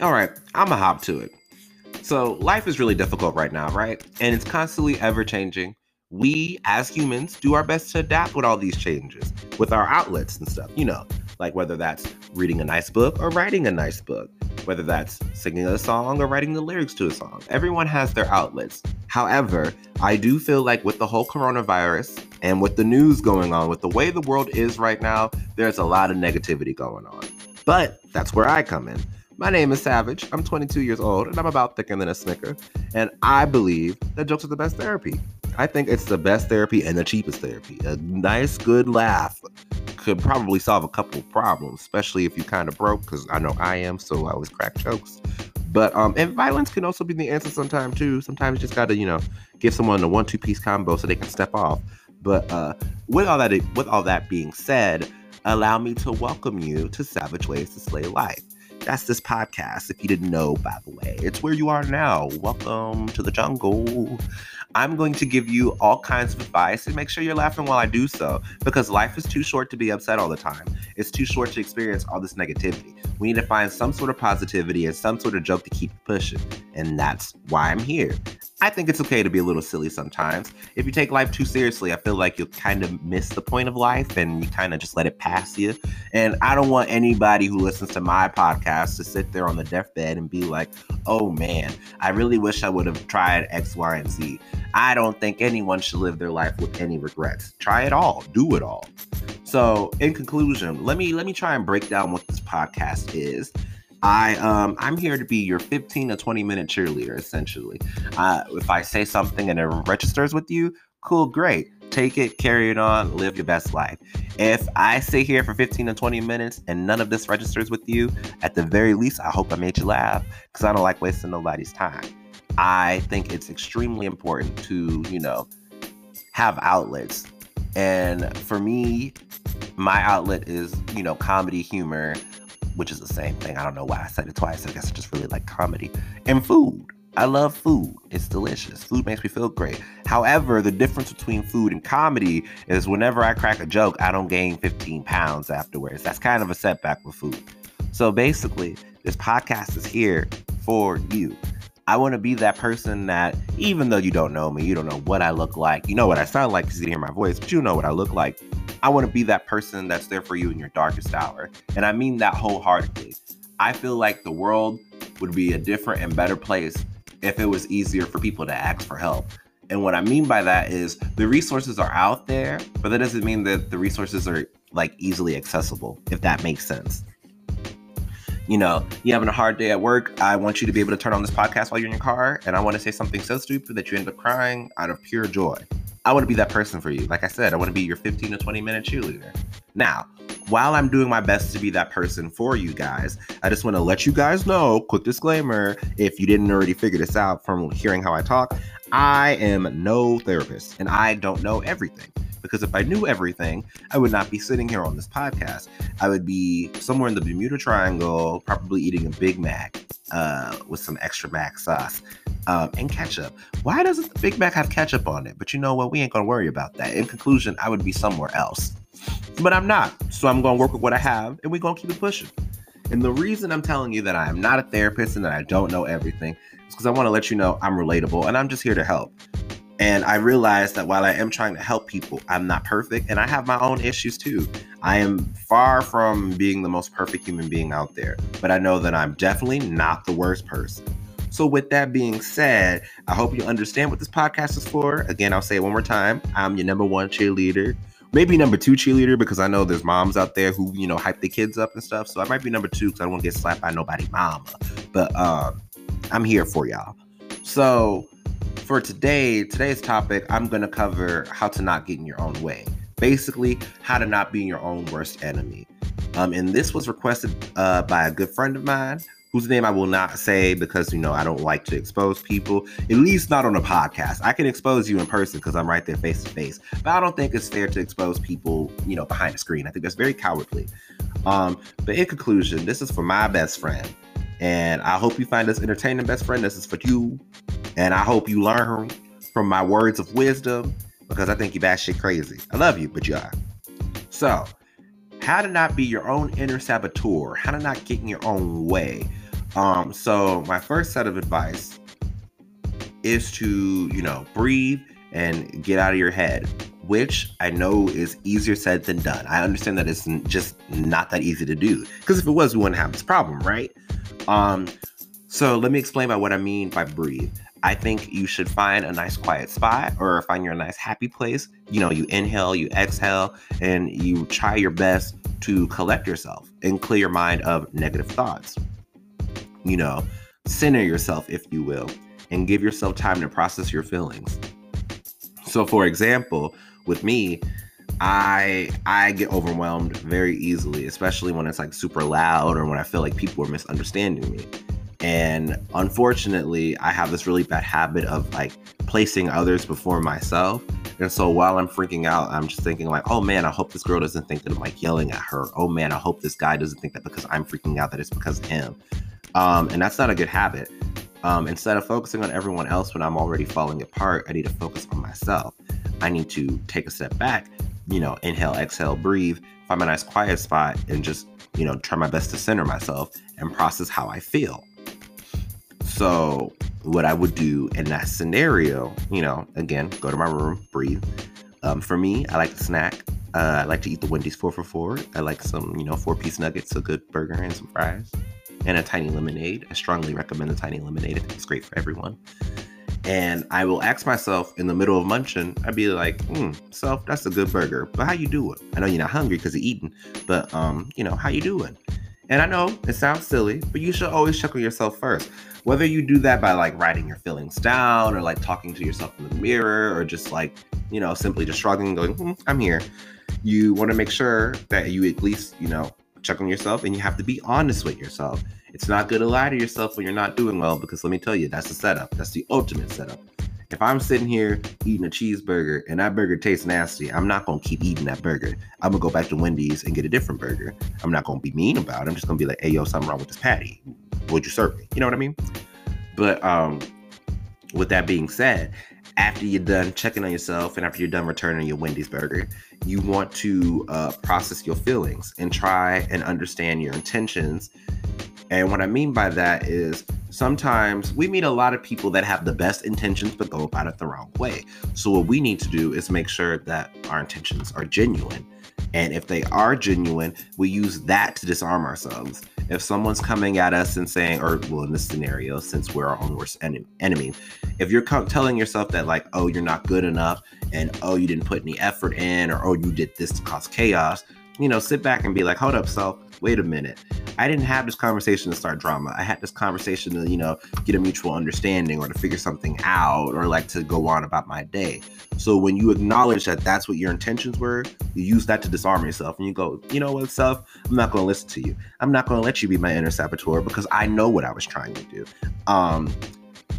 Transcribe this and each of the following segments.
All right, I'm a hop to it. So, life is really difficult right now, right? And it's constantly ever changing. We, as humans, do our best to adapt with all these changes with our outlets and stuff, you know, like whether that's reading a nice book or writing a nice book, whether that's singing a song or writing the lyrics to a song. Everyone has their outlets. However, I do feel like with the whole coronavirus and with the news going on, with the way the world is right now, there's a lot of negativity going on. But that's where I come in. My name is Savage. I'm 22 years old and I'm about thicker than a snicker. And I believe that jokes are the best therapy. I think it's the best therapy and the cheapest therapy. A nice, good laugh could probably solve a couple problems, especially if you kind of broke, because I know I am, so I always crack jokes. But um, and violence can also be the answer sometimes too. Sometimes you just gotta, you know, give someone a one-two piece combo so they can step off. But uh, with all that, with all that being said, allow me to welcome you to Savage Ways to Slay Life. That's this podcast, if you didn't know, by the way. It's where you are now. Welcome to the jungle. I'm going to give you all kinds of advice and make sure you're laughing while I do so because life is too short to be upset all the time. It's too short to experience all this negativity. We need to find some sort of positivity and some sort of joke to keep pushing. And that's why I'm here. I think it's okay to be a little silly sometimes. If you take life too seriously, I feel like you'll kind of miss the point of life and you kind of just let it pass you. And I don't want anybody who listens to my podcast to sit there on the deathbed and be like, oh man, I really wish I would have tried X, Y, and Z. I don't think anyone should live their life with any regrets. Try it all, do it all. So, in conclusion, let me let me try and break down what this podcast is. I um I'm here to be your 15 to 20 minute cheerleader essentially. Uh, if I say something and it registers with you, cool, great. Take it, carry it on, live your best life. If I sit here for 15 to 20 minutes and none of this registers with you, at the very least, I hope I made you laugh because I don't like wasting nobody's time. I think it's extremely important to, you know, have outlets. And for me, my outlet is, you know, comedy, humor, which is the same thing. I don't know why I said it twice. I guess I just really like comedy and food. I love food. It's delicious. Food makes me feel great. However, the difference between food and comedy is whenever I crack a joke, I don't gain 15 pounds afterwards. That's kind of a setback with food. So basically, this podcast is here for you. I want to be that person that, even though you don't know me, you don't know what I look like, you know what I sound like because you hear my voice, but you know what I look like. I want to be that person that's there for you in your darkest hour. And I mean that wholeheartedly. I feel like the world would be a different and better place if it was easier for people to ask for help. And what I mean by that is the resources are out there, but that doesn't mean that the resources are like easily accessible, if that makes sense you know, you having a hard day at work, I want you to be able to turn on this podcast while you're in your car, and I want to say something so stupid that you end up crying out of pure joy. I want to be that person for you. Like I said, I want to be your 15 to 20 minute cheerleader. Now, while I'm doing my best to be that person for you guys, I just want to let you guys know quick disclaimer if you didn't already figure this out from hearing how I talk, I am no therapist and I don't know everything because if I knew everything, I would not be sitting here on this podcast. I would be somewhere in the Bermuda Triangle, probably eating a Big Mac uh, with some extra mac sauce um, and ketchup. Why doesn't the Big Mac have ketchup on it? But you know what? We ain't gonna worry about that. In conclusion, I would be somewhere else. But I'm not. So I'm gonna work with what I have and we're gonna keep it pushing. And the reason I'm telling you that I am not a therapist and that I don't know everything is because I want to let you know I'm relatable and I'm just here to help. And I realized that while I am trying to help people, I'm not perfect and I have my own issues too. I am far from being the most perfect human being out there, but I know that I'm definitely not the worst person. So, with that being said, I hope you understand what this podcast is for. Again, I'll say it one more time I'm your number one cheerleader. Maybe number two cheerleader because I know there's moms out there who, you know, hype the kids up and stuff. So I might be number two because I don't want to get slapped by nobody mama. But um, I'm here for y'all. So for today, today's topic, I'm going to cover how to not get in your own way. Basically, how to not be your own worst enemy. Um, and this was requested uh, by a good friend of mine whose name I will not say because you know I don't like to expose people, at least not on a podcast. I can expose you in person because I'm right there face to face, but I don't think it's fair to expose people, you know, behind the screen. I think that's very cowardly. Um, but in conclusion, this is for my best friend, and I hope you find this entertaining, best friend. This is for you. And I hope you learn from my words of wisdom because I think you batshit crazy. I love you, but you are. So, how to not be your own inner saboteur, how to not get in your own way. Um, so my first set of advice is to, you know, breathe and get out of your head, which I know is easier said than done. I understand that it's just not that easy to do because if it was, we wouldn't have this problem, right? Um, so let me explain by what I mean by breathe. I think you should find a nice quiet spot or find your nice happy place. You know, you inhale, you exhale, and you try your best to collect yourself and clear your mind of negative thoughts. You know, center yourself, if you will, and give yourself time to process your feelings. So, for example, with me, I I get overwhelmed very easily, especially when it's like super loud or when I feel like people are misunderstanding me. And unfortunately, I have this really bad habit of like placing others before myself. And so while I'm freaking out, I'm just thinking like, oh man, I hope this girl doesn't think that I'm like yelling at her. Oh man, I hope this guy doesn't think that because I'm freaking out that it's because of him. Um, and that's not a good habit. Um, instead of focusing on everyone else when I'm already falling apart, I need to focus on myself. I need to take a step back, you know, inhale, exhale, breathe, find a nice quiet spot, and just, you know, try my best to center myself and process how I feel. So, what I would do in that scenario, you know, again, go to my room, breathe. Um, for me, I like to snack. Uh, I like to eat the Wendy's four for four. I like some, you know, four piece nuggets, a good burger, and some fries, and a tiny lemonade. I strongly recommend the tiny lemonade. I think it's great for everyone. And I will ask myself in the middle of munching, I'd be like, hmm, self, that's a good burger. But how you doing? I know you're not hungry because you're eating, but um, you know, how you doing? And I know it sounds silly, but you should always check on yourself first. Whether you do that by like writing your feelings down or like talking to yourself in the mirror or just like, you know, simply just shrugging going, hmm, I'm here. You want to make sure that you at least, you know, check on yourself and you have to be honest with yourself. It's not good to lie to yourself when you're not doing well because let me tell you, that's the setup. That's the ultimate setup. If I'm sitting here eating a cheeseburger and that burger tastes nasty, I'm not gonna keep eating that burger. I'm gonna go back to Wendy's and get a different burger. I'm not gonna be mean about it. I'm just gonna be like, hey yo, something wrong with this patty. Would you serve me? You know what I mean? But um with that being said, after you're done checking on yourself and after you're done returning your Wendy's burger, you want to uh, process your feelings and try and understand your intentions. And what I mean by that is sometimes we meet a lot of people that have the best intentions but go about it the wrong way. So, what we need to do is make sure that our intentions are genuine. And if they are genuine, we use that to disarm ourselves. If someone's coming at us and saying, or well, in this scenario, since we're our own worst enemy, if you're telling yourself that, like, oh, you're not good enough, and oh, you didn't put any effort in, or oh, you did this to cause chaos, you know, sit back and be like, hold up, self, wait a minute. I didn't have this conversation to start drama. I had this conversation to, you know, get a mutual understanding or to figure something out or like to go on about my day. So when you acknowledge that that's what your intentions were, you use that to disarm yourself and you go, you know what, self, I'm not going to listen to you. I'm not going to let you be my inner saboteur because I know what I was trying to do. Um,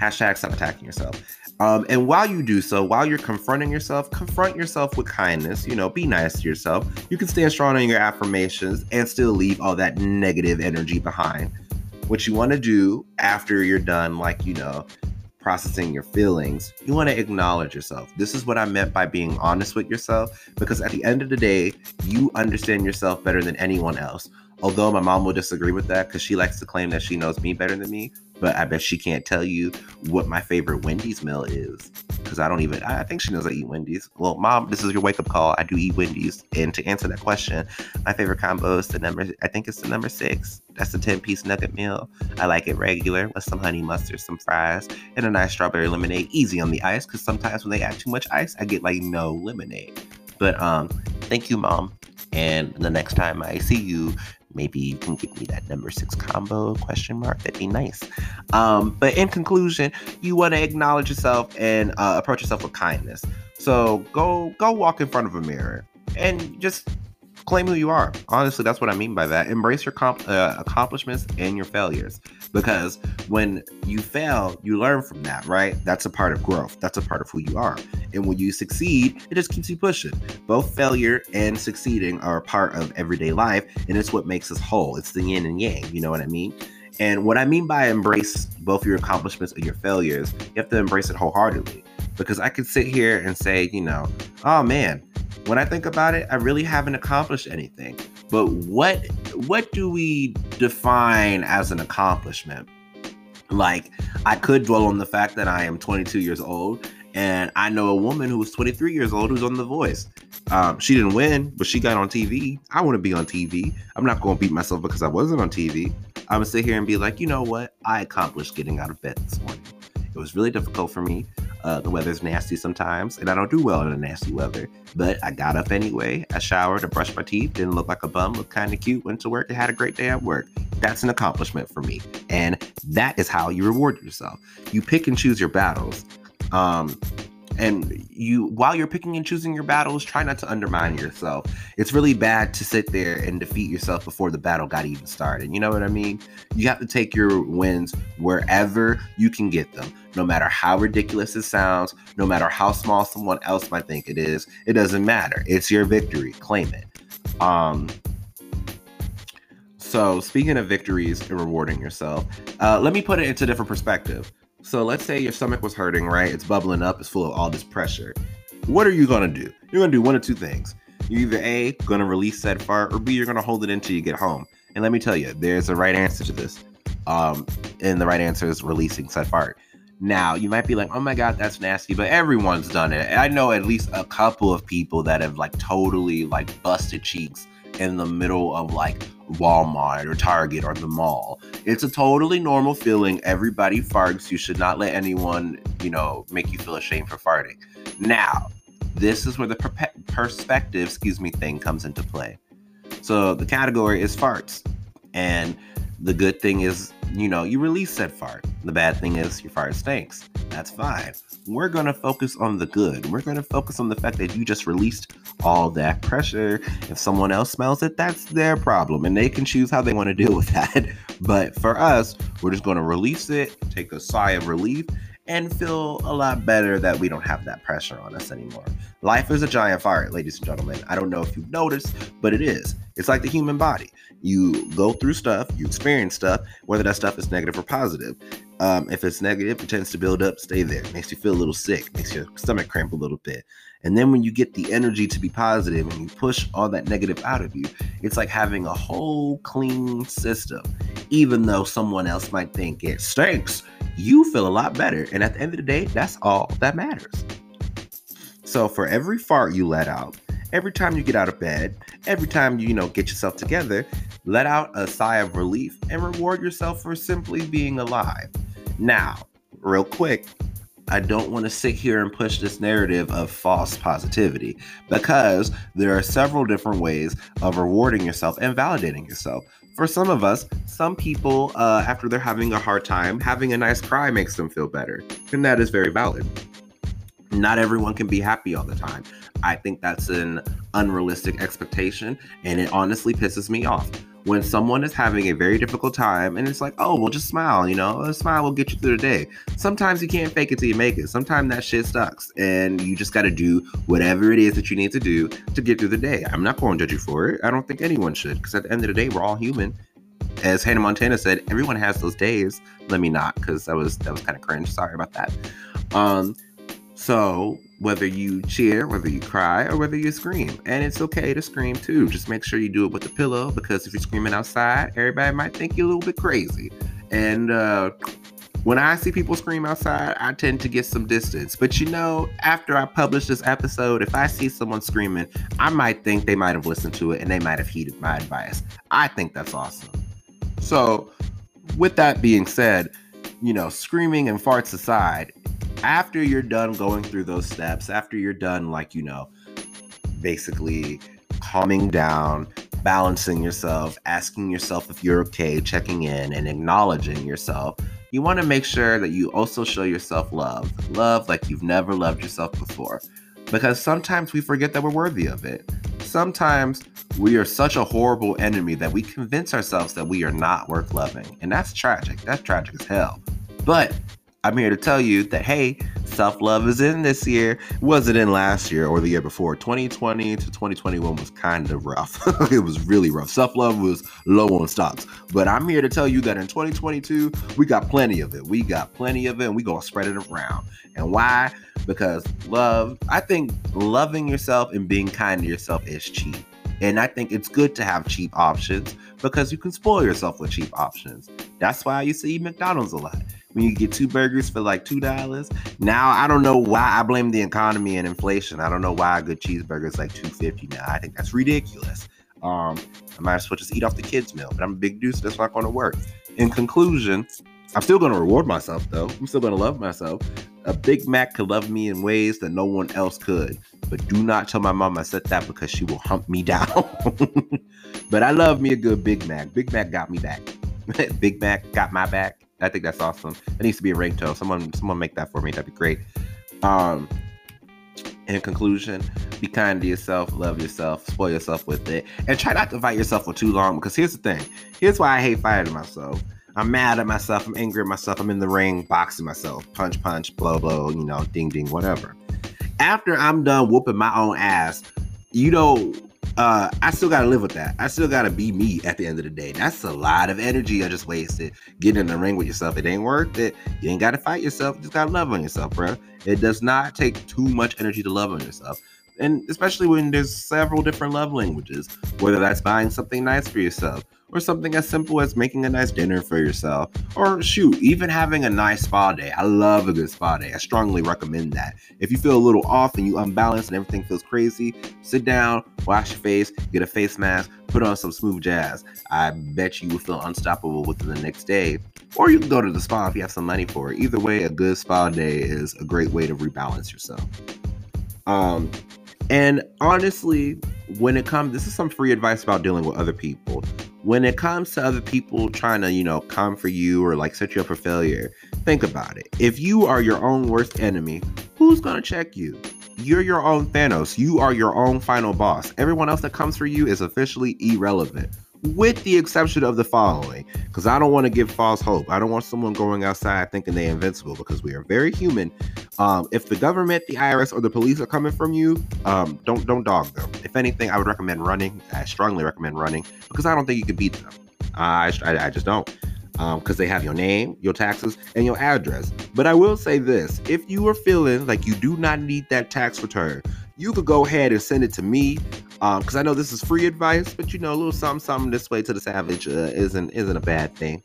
hashtag stop attacking yourself. Um, and while you do so, while you're confronting yourself, confront yourself with kindness. You know, be nice to yourself. You can stand strong on your affirmations and still leave all that negative energy behind. What you want to do after you're done, like, you know, processing your feelings, you want to acknowledge yourself. This is what I meant by being honest with yourself, because at the end of the day, you understand yourself better than anyone else. Although my mom will disagree with that because she likes to claim that she knows me better than me, but I bet she can't tell you what my favorite Wendy's meal is because I don't even. I think she knows I eat Wendy's. Well, mom, this is your wake up call. I do eat Wendy's, and to answer that question, my favorite combo is the number. I think it's the number six. That's the ten piece nugget meal. I like it regular with some honey mustard, some fries, and a nice strawberry lemonade. Easy on the ice because sometimes when they add too much ice, I get like no lemonade. But um, thank you, mom. And the next time I see you, maybe you can give me that number six combo question mark. That'd be nice. Um, but in conclusion you want to acknowledge yourself and uh, approach yourself with kindness. So go go walk in front of a mirror and just claim who you are. Honestly, that's what I mean by that. Embrace your comp- uh, accomplishments and your failures because when you fail, you learn from that, right? That's a part of growth. That's a part of who you are. And when you succeed, it just keeps you pushing. Both failure and succeeding are a part of everyday life, and it's what makes us whole. It's the yin and yang, you know what I mean? And what I mean by embrace both your accomplishments and your failures, you have to embrace it wholeheartedly. Because I could sit here and say, you know, oh man, when I think about it, I really haven't accomplished anything. But what what do we define as an accomplishment? Like, I could dwell on the fact that I am 22 years old and I know a woman who was 23 years old who's on The Voice. Um, she didn't win, but she got on TV. I want to be on TV. I'm not going to beat myself because I wasn't on TV. I'm going to sit here and be like, you know what? I accomplished getting out of bed this morning. It was really difficult for me. Uh, the weather's nasty sometimes, and I don't do well in the nasty weather. But I got up anyway. I showered, I brushed my teeth, didn't look like a bum, looked kind of cute, went to work, and had a great day at work. That's an accomplishment for me. And that is how you reward yourself. You pick and choose your battles. Um, and you while you're picking and choosing your battles try not to undermine yourself. It's really bad to sit there and defeat yourself before the battle got even started. You know what i mean? You have to take your wins wherever you can get them. No matter how ridiculous it sounds no matter how small someone else might think it is it doesn't matter. It's your victory. Claim it. Um so speaking of victories and rewarding yourself uh, let me put it into a different perspective so let's say your stomach was hurting, right? It's bubbling up, it's full of all this pressure. What are you gonna do? You're gonna do one of two things. You're either A, gonna release said fart, or B, you're gonna hold it until you get home. And let me tell you, there's a right answer to this. Um, and the right answer is releasing said fart. Now, you might be like, oh my God, that's nasty, but everyone's done it. I know at least a couple of people that have like totally like busted cheeks in the middle of like Walmart or Target or the mall. It's a totally normal feeling. Everybody farts. You should not let anyone, you know, make you feel ashamed for farting. Now, this is where the per- perspective, excuse me, thing comes into play. So the category is farts. And the good thing is you know, you release that fart. The bad thing is your fart stinks. That's fine. We're going to focus on the good. We're going to focus on the fact that you just released all that pressure. If someone else smells it, that's their problem and they can choose how they want to deal with that. But for us, we're just going to release it, take a sigh of relief, and feel a lot better that we don't have that pressure on us anymore. Life is a giant fart, ladies and gentlemen. I don't know if you've noticed, but it is. It's like the human body. You go through stuff, you experience stuff, whether that stuff is negative or positive. Um, if it's negative, it tends to build up, stay there. Makes you feel a little sick, makes your stomach cramp a little bit. And then when you get the energy to be positive and you push all that negative out of you, it's like having a whole clean system. Even though someone else might think it stinks, you feel a lot better. And at the end of the day, that's all that matters. So for every fart you let out, every time you get out of bed, every time you, you know, get yourself together, let out a sigh of relief and reward yourself for simply being alive. Now, real quick, I don't want to sit here and push this narrative of false positivity because there are several different ways of rewarding yourself and validating yourself. For some of us, some people, uh, after they're having a hard time, having a nice cry makes them feel better. And that is very valid. Not everyone can be happy all the time. I think that's an unrealistic expectation, and it honestly pisses me off when someone is having a very difficult time and it's like, oh, well, just smile, you know, a smile will get you through the day. Sometimes you can't fake it till you make it. Sometimes that shit sucks and you just got to do whatever it is that you need to do to get through the day. I'm not going to judge you for it. I don't think anyone should because at the end of the day, we're all human. As Hannah Montana said, everyone has those days. Let me not because that was that was kind of cringe. Sorry about that. Um, so whether you cheer, whether you cry, or whether you scream. And it's okay to scream too. Just make sure you do it with a pillow because if you're screaming outside, everybody might think you're a little bit crazy. And uh, when I see people scream outside, I tend to get some distance. But you know, after I publish this episode, if I see someone screaming, I might think they might have listened to it and they might have heeded my advice. I think that's awesome. So, with that being said, you know, screaming and farts aside, after you're done going through those steps, after you're done, like, you know, basically calming down, balancing yourself, asking yourself if you're okay, checking in, and acknowledging yourself, you want to make sure that you also show yourself love. Love like you've never loved yourself before. Because sometimes we forget that we're worthy of it. Sometimes we are such a horrible enemy that we convince ourselves that we are not worth loving. And that's tragic. That's tragic as hell. But I'm here to tell you that hey, self love is in this year. Wasn't in last year or the year before. 2020 to 2021 was kind of rough. it was really rough. Self love was low on stocks. But I'm here to tell you that in 2022, we got plenty of it. We got plenty of it and we going to spread it around. And why? Because love, I think loving yourself and being kind to yourself is cheap. And I think it's good to have cheap options because you can spoil yourself with cheap options. That's why to eat McDonald's a lot. When you get two burgers for like two dollars. Now I don't know why I blame the economy and inflation. I don't know why a good cheeseburger is like two fifty now. I think that's ridiculous. Um, I might as well just eat off the kids' meal, but I'm a big dude, so that's not going to work. In conclusion, I'm still going to reward myself though. I'm still going to love myself. A Big Mac could love me in ways that no one else could. But do not tell my mom I said that because she will hump me down. but I love me a good Big Mac. Big Mac got me back. Big Mac got my back. I think that's awesome. It needs to be a ringtone. Someone, someone make that for me. That'd be great. Um, in conclusion, be kind to yourself, love yourself, spoil yourself with it, and try not to fight yourself for too long. Because here's the thing. Here's why I hate fighting myself. I'm mad at myself. I'm angry at myself. I'm in the ring boxing myself. Punch, punch, blow, blow, you know, ding, ding, whatever. After I'm done whooping my own ass, you know, uh, I still gotta live with that. I still gotta be me at the end of the day. That's a lot of energy I just wasted getting in the ring with yourself. It ain't worth it. You ain't gotta fight yourself. You just gotta love on yourself, bro. It does not take too much energy to love on yourself and especially when there's several different love languages, whether that's buying something nice for yourself, or something as simple as making a nice dinner for yourself, or shoot, even having a nice spa day. I love a good spa day. I strongly recommend that. If you feel a little off and you unbalanced and everything feels crazy, sit down, wash your face, get a face mask, put on some smooth jazz. I bet you will feel unstoppable within the next day. Or you can go to the spa if you have some money for it. Either way, a good spa day is a great way to rebalance yourself. Um, and honestly, when it comes, this is some free advice about dealing with other people. When it comes to other people trying to, you know, come for you or like set you up for failure, think about it. If you are your own worst enemy, who's going to check you? You're your own Thanos. You are your own final boss. Everyone else that comes for you is officially irrelevant with the exception of the following, because I don't want to give false hope. I don't want someone going outside thinking they're invincible because we are very human. Um, if the government, the IRS, or the police are coming from you, um, don't don't dog them. If anything, I would recommend running. I strongly recommend running because I don't think you can beat them. I, I, I just don't. Because um, they have your name, your taxes, and your address. But I will say this if you are feeling like you do not need that tax return, you could go ahead and send it to me because um, I know this is free advice, but you know, a little something, something this way to the savage uh, isn't isn't a bad thing.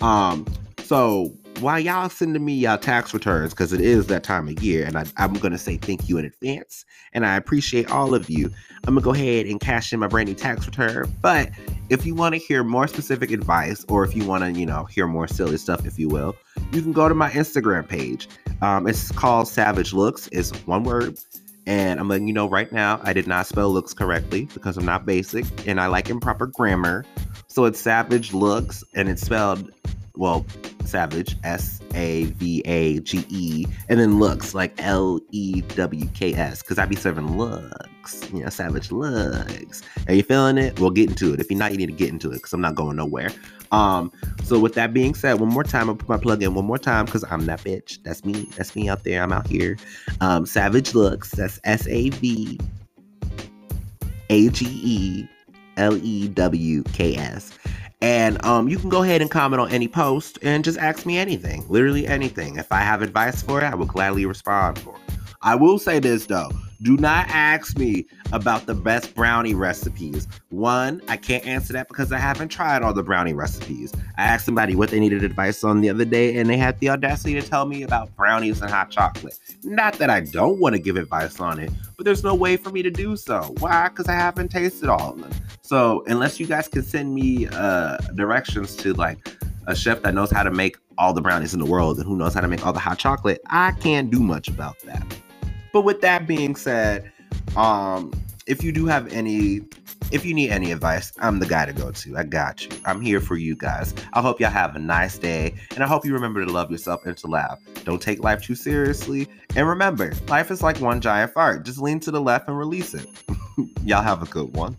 Um, so while y'all sending me y'all tax returns, because it is that time of year, and I, I'm gonna say thank you in advance, and I appreciate all of you. I'm gonna go ahead and cash in my brand new tax return. But if you want to hear more specific advice, or if you want to, you know, hear more silly stuff, if you will, you can go to my Instagram page. Um, it's called Savage Looks. It's one word. And I'm letting you know right now, I did not spell looks correctly because I'm not basic and I like improper grammar. So it's Savage Looks and it's spelled, well, Savage, S A V A G E, and then looks like L E W K S, because I be serving looks, you know, Savage looks. Are you feeling it? We'll get into it. If you're not, you need to get into it because I'm not going nowhere. Um, so with that being said, one more time, I'll put my plug in one more time because I'm that bitch. That's me. That's me out there. I'm out here. Um, Savage Looks. That's S A V A G E L E W K S. And um, you can go ahead and comment on any post and just ask me anything, literally anything. If I have advice for it, I will gladly respond for it. I will say this though do not ask me about the best brownie recipes. One, I can't answer that because I haven't tried all the brownie recipes. I asked somebody what they needed advice on the other day, and they had the audacity to tell me about brownies and hot chocolate. Not that I don't want to give advice on it, but there's no way for me to do so. Why? Because I haven't tasted all of them. So, unless you guys can send me uh, directions to like a chef that knows how to make all the brownies in the world and who knows how to make all the hot chocolate, I can't do much about that. But with that being said, um, if you do have any if you need any advice, I'm the guy to go to. I got you. I'm here for you guys. I hope y'all have a nice day, and I hope you remember to love yourself and to laugh. Don't take life too seriously. And remember, life is like one giant fart. Just lean to the left and release it. y'all have a good one.